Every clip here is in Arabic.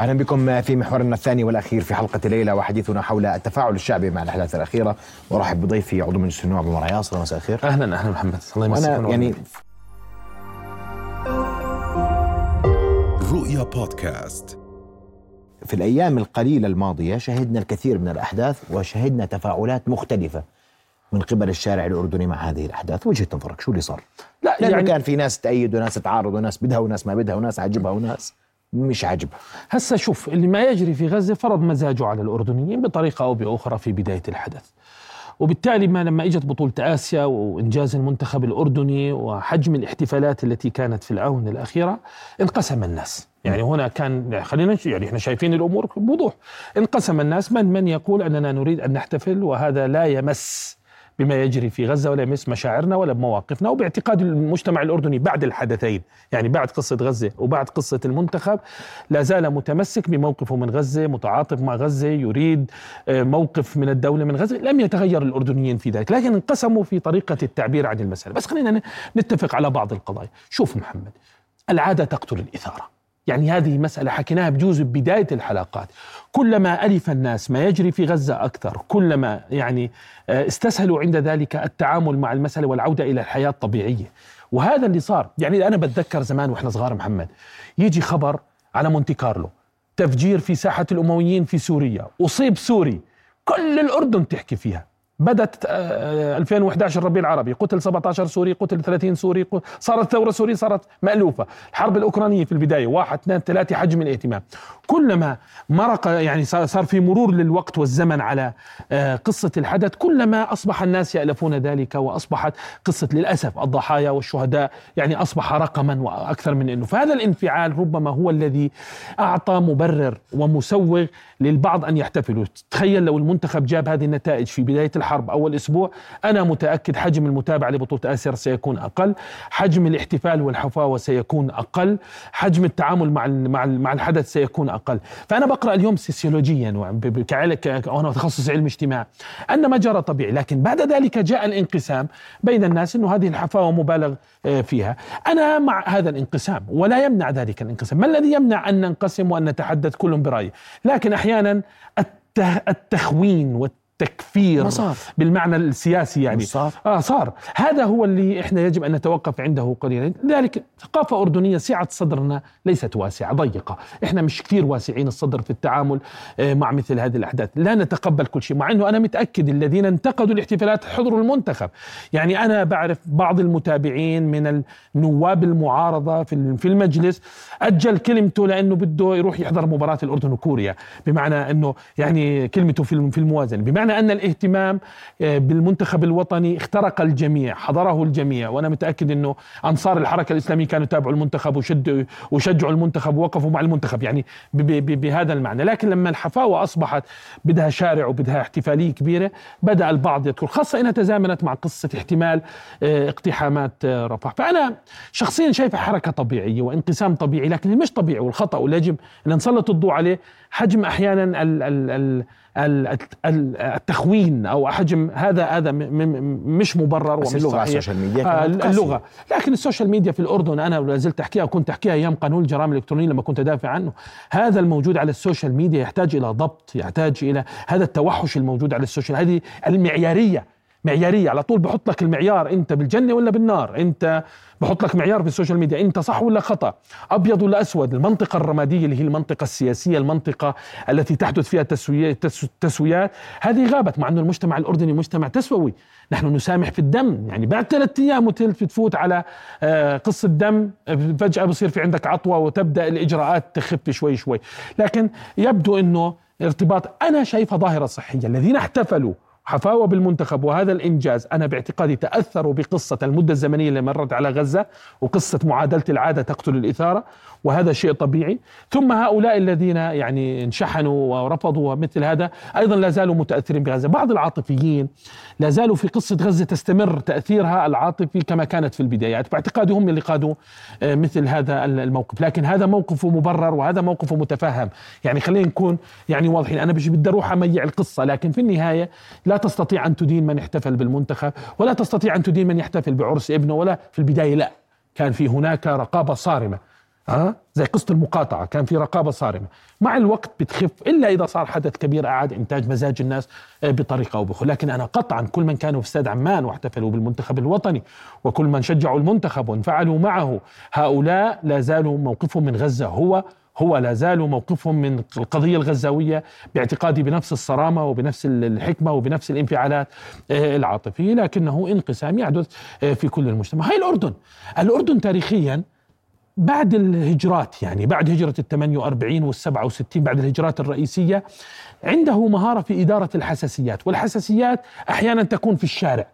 أهلا بكم في محورنا الثاني والأخير في حلقة الليلة وحديثنا حول التفاعل الشعبي مع الأحداث الأخيرة. وارحب بضيفي عضو مجلس النواب عمر ياسر مساء الخير. أهلا أهلا محمد. الله يمسك يعني رؤيا بودكاست. في الأيام القليلة الماضية شهدنا الكثير من الأحداث وشهدنا تفاعلات مختلفة من قبل الشارع الأردني مع هذه الأحداث. وجهة نظرك شو اللي صار؟ لا لأنه يعني كان في ناس تأيد وناس تعارض وناس بدها وناس ما بدها وناس عجبها وناس. مش عجبها هسه شوف اللي ما يجري في غزة فرض مزاجه على الأردنيين بطريقة أو بأخرى في بداية الحدث. وبالتالي ما لما إجت بطولة آسيا وإنجاز المنتخب الأردني وحجم الاحتفالات التي كانت في الآونة الأخيرة انقسم الناس. يعني هنا كان خلينا نش- يعني إحنا شايفين الأمور بوضوح. انقسم الناس من من يقول أننا نريد أن نحتفل وهذا لا يمس بما يجري في غزة ولا يمس مشاعرنا ولا بمواقفنا وباعتقاد المجتمع الأردني بعد الحدثين. يعني بعد قصة غزة وبعد قصة المنتخب لا زال متمسك بموقفه من غزة متعاطف مع غزة يريد آه، موقف من الدولة من غزة. لم يتغير الأردنيين في ذلك لكن انقسموا في طريقة التعبير عن المسألة. بس خلينا نتفق على بعض القضايا. شوف محمد العادة تقتل الإثارة. يعني هذه مسألة حكيناها بجوز بداية الحلقات. كلما ألف الناس ما يجري في غزة أكثر كلما يعني آه، استسهلوا عند ذلك التعامل مع المسألة والعودة إلى الحياة الطبيعية. وهذا اللي صار. يعني أنا بتذكر زمان وإحنا صغار محمد يجي خبر على مونتي كارلو تفجير في ساحة الأمويين في سوريا أصيب سوري كل الأردن تحكي فيها. بدت آه، 2011 الربيع العربي قتل 17 سوري قتل 30 سوري صارت ثورة سورية صارت مألوفة. الحرب الأوكرانية في البداية واحد اثنين ثلاثة حجم الاهتمام كلما مرق يعني صار صار في مرور للوقت والزمن على آه، قصة الحدث كلما أصبح الناس يألفون ذلك وأصبحت قصة للأسف الضحايا والشهداء يعني أصبح رقما وأكثر من أنه. فهذا الانفعال ربما هو الذي أعطى مبرر ومسوغ للبعض أن يحتفلوا. تخيل لو المنتخب جاب هذه النتائج في بداية الحرب أول أسبوع. أنا متأكد حجم المتابعة لبطولة آسيا سيكون أقل. حجم الاحتفال والحفاوة سيكون أقل. حجم التعامل مع مع ال- مع الحدث سيكون أقل. فأنا بقرأ اليوم سيسيولوجيا وأنا تخصص علم اجتماع أن ما جرى طبيعي. لكن بعد ذلك جاء الانقسام بين الناس أنه هذه الحفاوة مبالغ آه، فيها. أنا مع هذا الانقسام ولا يمنع ذلك الانقسام. ما الذي يمنع أن ننقسم وأن نتحدث كل برأيه لكن أحيانا الت- التخوين والتكفير ما صار. بالمعنى السياسي يعني. صار. آه صار. هذا هو اللي إحنا يجب أن نتوقف عنده قليلا. لذلك ثقافة أردنية سعة صدرنا ليست واسعة ضيقة. إحنا مش كثير واسعين الصدر في التعامل آه، مع مثل هذه الأحداث. لا نتقبل كل شيء مع إنه أنا متأكد الذين انتقدوا الاحتفالات حضروا المنتخب. يعني أنا بعرف بعض المتابعين من النواب المعارضة في في المجلس. أجل كلمته لأنه بده يروح يحضر مباراة الأردن وكوريا. بمعنى إنه يعني كلمته في الموازنة. بمعنى أن الاهتمام آه، بالمنتخب الوطني اخترق الجميع حضره الجميع. وأنا متأكد أنه أنصار الحركة الإسلامية كانوا يتابعوا المنتخب وشدوا وشجعوا المنتخب ووقفوا مع المنتخب يعني بهذا المعنى. لكن لما الحفاوة أصبحت بدها شارع وبدها احتفالية كبيرة بدأ البعض يدخل خاصة إنها تزامنت مع قصة احتمال آه، اقتحامات آه، رفح. فأنا شخصيا شايفها حركة طبيعية وانقسام طبيعي لكن مش طبيعي والخطأ واللي يجب أن نسلط الضوء عليه حجم ال ال- ال- التخوين أو حجم هذا هذا مش مبرر ومش اللغة على. السوشيال ميديا آه،. اللغة لكن ال social media في الأردن أنا لا زلت أحكيها وكنت أحكيها أيام قانون الجرائم الإلكترونية لما كنت أدافع عنه هذا الموجود على ال social media يحتاج إلى ضبط يحتاج إلى هذا التوحش الموجود على ال social هذه المعيارية معيارية. على طول بحط لك المعيار انت بالجنة ولا بالنار؟ انت بحط لك معيار في ال social media انت صح ولا خطأ؟ أبيض ولا أسود؟ المنطقة الرمادية اللي هي المنطقة السياسية المنطقة التي تحدث فيها تسويات هذه غابت مع انه المجتمع الأردني مجتمع تسوي. نحن نسامح في الدم. يعني بعد ثلاثة أيام وتلت بتفوت على آه، قصة دم فجأة بصير في عندك عطوة وتبدأ الإجراءات تخف شوي شوي. لكن يبدو إنه ارتباط أنا شايفها ظاهرة صحية. الذين احتفلوا حفاوة بالمنتخب وهذا الإنجاز أنا باعتقادي تأثروا بقصة المدة الزمنية اللي مرت على غزة وقصة معادلة العادة تقتل الإثارة وهذا شيء طبيعي. ثم هؤلاء الذين يعني انشحنوا ورفضوا مثل هذا أيضا لا زالوا متأثرين بغزة. بعض العاطفيين لا زالوا في قصة غزة تستمر تأثيرها العاطفي كما كانت في البدايات. باعتقادي هم اللي قادوا آه، مثل هذا الموقف. لكن هذا موقفه مبرر وهذا موقفه متفهم يعني خلينا نكون يعني واضحين. أنا مش بدي أروح أميع القصة لكن في النهاية لا تستطيع أن تدين من احتفل بالمنتخب ولا تستطيع أن تدين من يحتفل بعرس ابنه ولا في البداية لا. كان في هناك رقابة صارمة. ها؟ زي قصة المقاطعة كان في رقابة صارمة. مع الوقت بتخف إلا إذا صار حدث كبير أعاد إنتاج مزاج الناس آه، بطريقة أو بأخرى. لكن أنا قطعا كل من كانوا في استاد عمان واحتفلوا بالمنتخب الوطني وكل من شجعوا المنتخب وانفعلوا معه هؤلاء لا زالوا موقفهم من غزة. هو هو لا زال موقفهم من القضية الغزاوية باعتقادي بنفس الصرامة وبنفس الحكمة وبنفس الانفعالات آه، العاطفية لكنه انقسام يحدث آه، في كل المجتمع. هاي الأردن. الأردن تاريخيا بعد الهجرات يعني بعد هجرة ال 48 وال 67 بعد الهجرات الرئيسية عنده مهارة في إدارة الحساسيات والحساسيات أحيانا تكون في الشارع.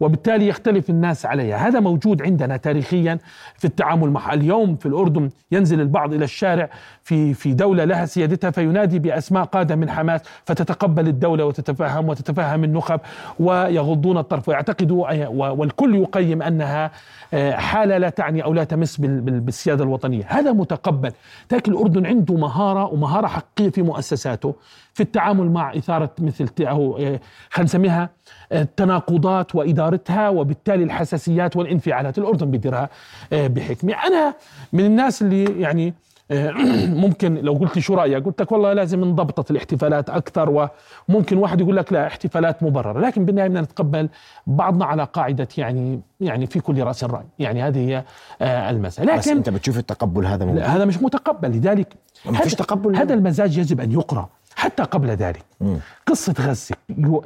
وبالتالي يختلف الناس عليها. هذا موجود عندنا تاريخيا في التعامل مع اليوم في الأردن ينزل البعض إلى الشارع في في دولة لها سيادتها فينادي بأسماء قادة من حماس فتتقبل الدولة وتتفهم وتتفهم النخب ويغضون الطرف. ويعتقدوا والكل يقيم أنها آه، حالة لا تعني أو لا تمس بالسيادة الوطنية. هذا متقبل. لكن الأردن عنده مهارة ومهارة حقيقية في مؤسساته في التعامل مع إثارة مثل أو آه، خلينا نسميها التناقضات وإدارتها وبالتالي الحساسيات والانفعالات الأردن بيديرها آه، بحكمة. أنا من الناس اللي يعني آه، ممكن لو قلت شو رأيك قلت لك والله لازم نضبط الاحتفالات أكثر وممكن واحد يقول لك لا احتفالات مبررة. لكن بالنهاية بدنا نتقبل بعضنا على قاعدة يعني يعني في كل رأس راي يعني هذه هي آه، المسألة. لكن بس أنت بتشوف التقبل هذا موجود؟ هذا مش متقبل. لذلك ما فيش تقبل. هذا المزاج يجب أن يقرأ. حتى قبل ذلك. م. قصة غزة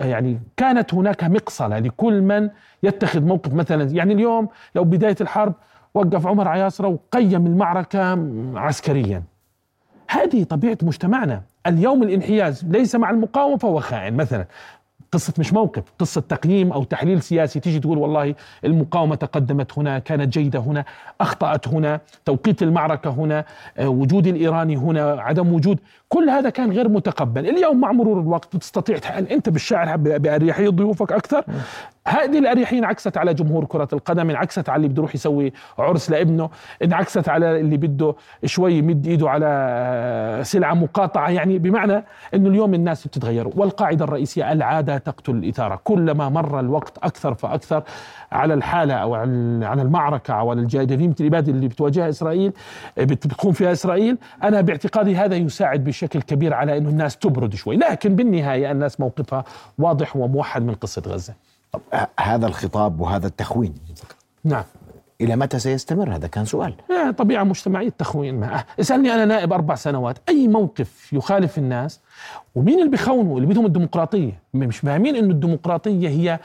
يعني كانت هناك مقصلة لكل من يتخذ موقف مثلا يعني اليوم لو بداية الحرب وقف عمر عياصرة وقيم المعركة عسكريا. هذه طبيعة مجتمعنا. اليوم الانحياز ليس مع المقاومة فهو خائن مثلا. قصة مش موقف قصة تقييم أو تحليل سياسي تيجي تقول والله المقاومة تقدمت هنا كانت جيدة هنا أخطأت هنا توقيت المعركة هنا آه، وجود الإيراني هنا عدم وجود كل هذا كان غير متقبل. اليوم مع مرور الوقت بتستطيع أنت بالشعر بأريحية ضيوفك أكثر. هذه الأريحية انعكست على جمهور كرة القدم انعكست على اللي بده يروح يسوي عرس لابنه انعكست على اللي بده شوي يمد إيده على سلعة مقاطعة. يعني بمعنى إنه اليوم الناس بتتغير والقاعدة الرئيسية العادة تقتل الإثارة. كلما مر الوقت أكثر فأكثر على الحالة أو على المعركة أو على جريمة الإبادة اللي بتواجهها إسرائيل بتقوم فيها إسرائيل. أنا باعتقادي هذا يساعد بشكل كبير على أنه الناس تبرد شوي لكن بالنهاية الناس موقفها واضح وموحد من قصة غزة. هذا الخطاب وهذا التخوين. نعم. إلى متى سيستمر؟ هذا كان سؤال. طبيعة مجتمعية التخوين. ما. اسألني أنا نائب أربع سنوات أي موقف يخالف الناس؟ ومين اللي بيخونوا اللي بدهم الديمقراطية؟ مش فاهمين أنه الديمقراطية هي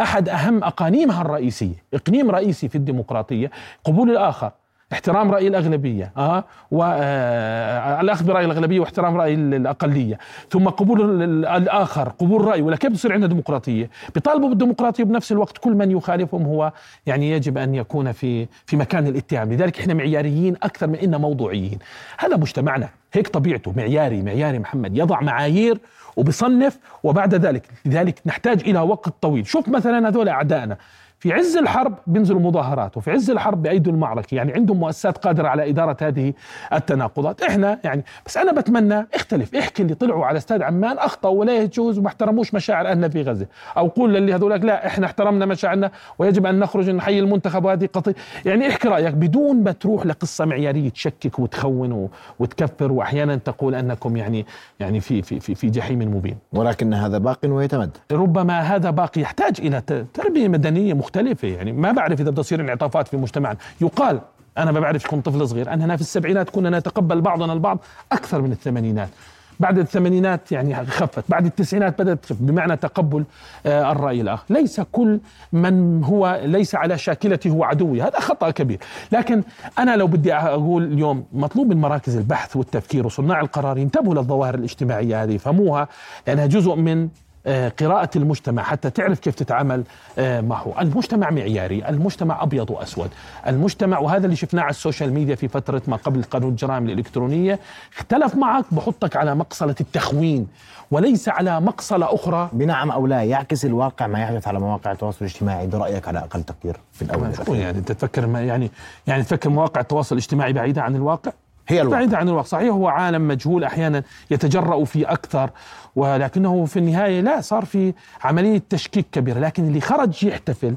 أحد أهم أقانيمها الرئيسية. إقنيم رئيسي في الديمقراطية قبول الآخر. احترام رأي الأغلبية آه والاخذ آه، برأي الأغلبية واحترام رأي الأقلية. ثم قبول الآخر قبول رأي ولا كيف تصير عندنا ديمقراطية. بيطالبوا بالديمقراطيه بنفس الوقت كل من يخالفهم هو يعني يجب أن يكون في في مكان الاتهام. لذلك إحنا معياريين أكثر من إننا موضوعيين. هذا مجتمعنا هيك طبيعته. معياري معياري محمد. يضع معايير وبصنف وبعد ذلك لذلك نحتاج إلى وقت طويل. شوف مثلا هذول أعدائنا. في عز الحرب بينزلوا مظاهرات وفي عز الحرب بأيدوا المعركة يعني عندهم مؤسسات قادرة على إدارة هذه التناقضات. إحنا يعني بس أنا بتمنى اختلف احكي اللي طلعوا على استاد عمان أخطأوا ولا يجوز وما احترموش مشاعر أهلنا في غزة. أو قول للي هذولك لا إحنا احترمنا مشاعرنا ويجب أن نخرج نحيي المنتخب وهذه قضية. يعني احكي رأيك بدون ما تروح لقصة معيارية تشكك وتخون وتكفر وأحيانا تقول أنكم يعني يعني في في في, في جحيم مبين. ولكن هذا باق ويتمد ربما هذا باقي يحتاج إلى تربية مدنية مختلفة. يعني ما بعرف إذا بتصير انعطافات في مجتمعنا. يقال أنا ما بعرف كنت طفل صغير. أننا في السبعينات كنا نتقبل بعضنا البعض أكثر من الثمانينات. بعد الثمانينات يعني خفت. بعد التسعينات بدأت تخف بمعنى تقبل آه الرأي الآخر. ليس كل من هو ليس على شاكلته هو عدوي هذا خطأ كبير. لكن أنا لو بدي أقول اليوم مطلوب من مراكز البحث والتفكير وصناع القرار ينتبهوا للظواهر الاجتماعية هذه يفهموها لأنها جزء من قراءة المجتمع حتى تعرف كيف تتعامل آه، معه المجتمع معياري المجتمع أبيض وأسود. المجتمع وهذا اللي شفناه على ال social media في فترة ما قبل قانون الجرائم الإلكترونية اختلف معك بحطك على مقصلة التخوين وليس على مقصلة أخرى. بنعم أو لا يعكس الواقع ما يحدث على مواقع التواصل الاجتماعي. برأيك على أقل تقدير في الأول؟ يعني؟ أنت تفكر يعني يعني تفكر مواقع التواصل الاجتماعي بعيدة عن الواقع؟ هي الواقع. بعيدة عن الواقع. صحيح هو عالم مجهول أحيانا يتجرأ فيه أكثر ولكنه في النهاية لا صار في عملية تشكيك كبيرة. لكن اللي خرج يحتفل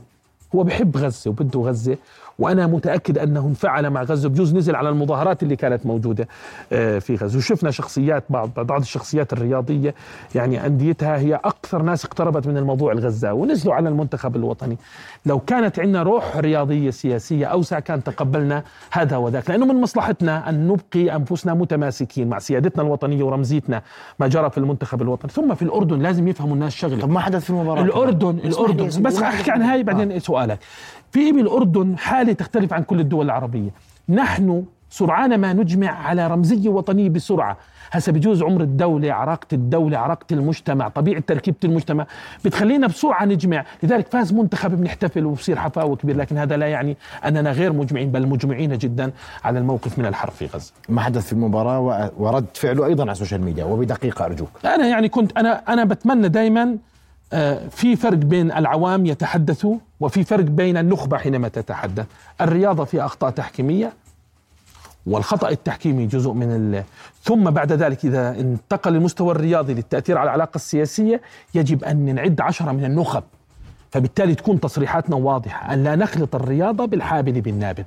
هو بحب غزة وبده غزة وأنا متأكد انه انفعل مع غزة. بجوز نزل على المظاهرات اللي كانت موجودة آه، في غزة. وشفنا شخصيات بعض بعض الشخصيات الرياضية يعني أنديتها هي أكثر ناس اقتربت من الموضوع الغزاوي ونزلوا على المنتخب الوطني. لو كانت عندنا روح رياضية سياسية أوسع كان تقبلنا هذا وذاك. لأنه من مصلحتنا أن نبقي أنفسنا متماسكين مع سيادتنا الوطنية ورمزيتنا ما جرى في المنتخب الوطني. ثم في الأردن لازم يفهموا الناس شغلة. طب ما حدث في المباراة؟ الاردن الأردن. بس أحكي عن هاي بعدين آه. سؤالك. في بالأردن حاله تختلف عن كل الدول العربية. نحن سرعان ما نجمع على رمزيه وطنيه بسرعة. هسه بجوز عمر الدولة عراقة الدولة عراقة المجتمع طبيعة تركيبة المجتمع بتخلينا بسرعة نجمع. لذلك فاز منتخب بنحتفل وبصير حفاوة كبير لكن هذا لا يعني أننا غير مجمعين بل مجمعين جدا على الموقف من الحرب في غزة. ما حدث في المباراة ورد فعله أيضا على ال social media وبدقيقة أرجوك. أنا يعني كنت أنا أنا بتمنى دائما في فرق بين العوام يتحدثوا وفي فرق بين النخبة حينما تتحدث. الرياضة فيها أخطاء تحكيمية والخطأ التحكيمي جزء من ال... ثم بعد ذلك إذا انتقل المستوى الرياضي للتأثير على العلاقة السياسية يجب أن نعد عشرة من النخب. فبالتالي تكون تصريحاتنا واضحة. أن لا نخلط الرياضة بالحابل بالنابل.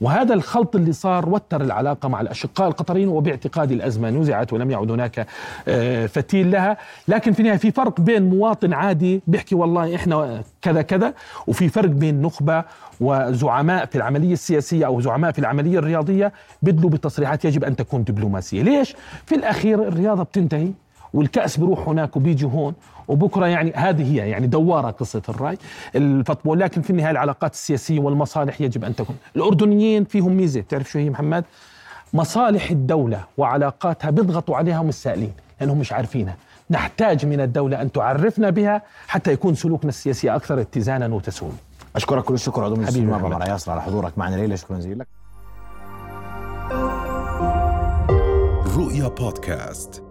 وهذا الخلط اللي صار وتر العلاقة مع الأشقاء القطريين وباعتقادي الأزمة نزعت ولم يعد هناك آه، فتيل لها. لكن في النهاية في فرق بين مواطن عادي بيحكي والله إحنا كذا كذا وفي فرق بين نخبة وزعماء في العملية السياسية أو زعماء في العملية الرياضية بدلوا بتصريحات يجب أن تكون دبلوماسية. ليش؟ في الأخير الرياضة بتنتهي. والكأس بيروح هناك وبيجي هون وبكرة يعني هذه هي يعني دوارة قصة الرأي الفوتبول لكن في النهاية العلاقات السياسية والمصالح يجب أن تكون. الأردنيين فيهم ميزة. تعرف شو هي محمد؟ مصالح الدولة وعلاقاتها بيضغطوا عليها مستائلين لأنهم مش عارفينها. نحتاج من الدولة أن تعرفنا بها حتى يكون سلوكنا السياسي أكثر اتزانا وتسويا أشكرك كل الشكر عضو مجلس النواب عمر ياسر على حضورك معنا ليلة شكرا جزيلا رؤيا بودكاست.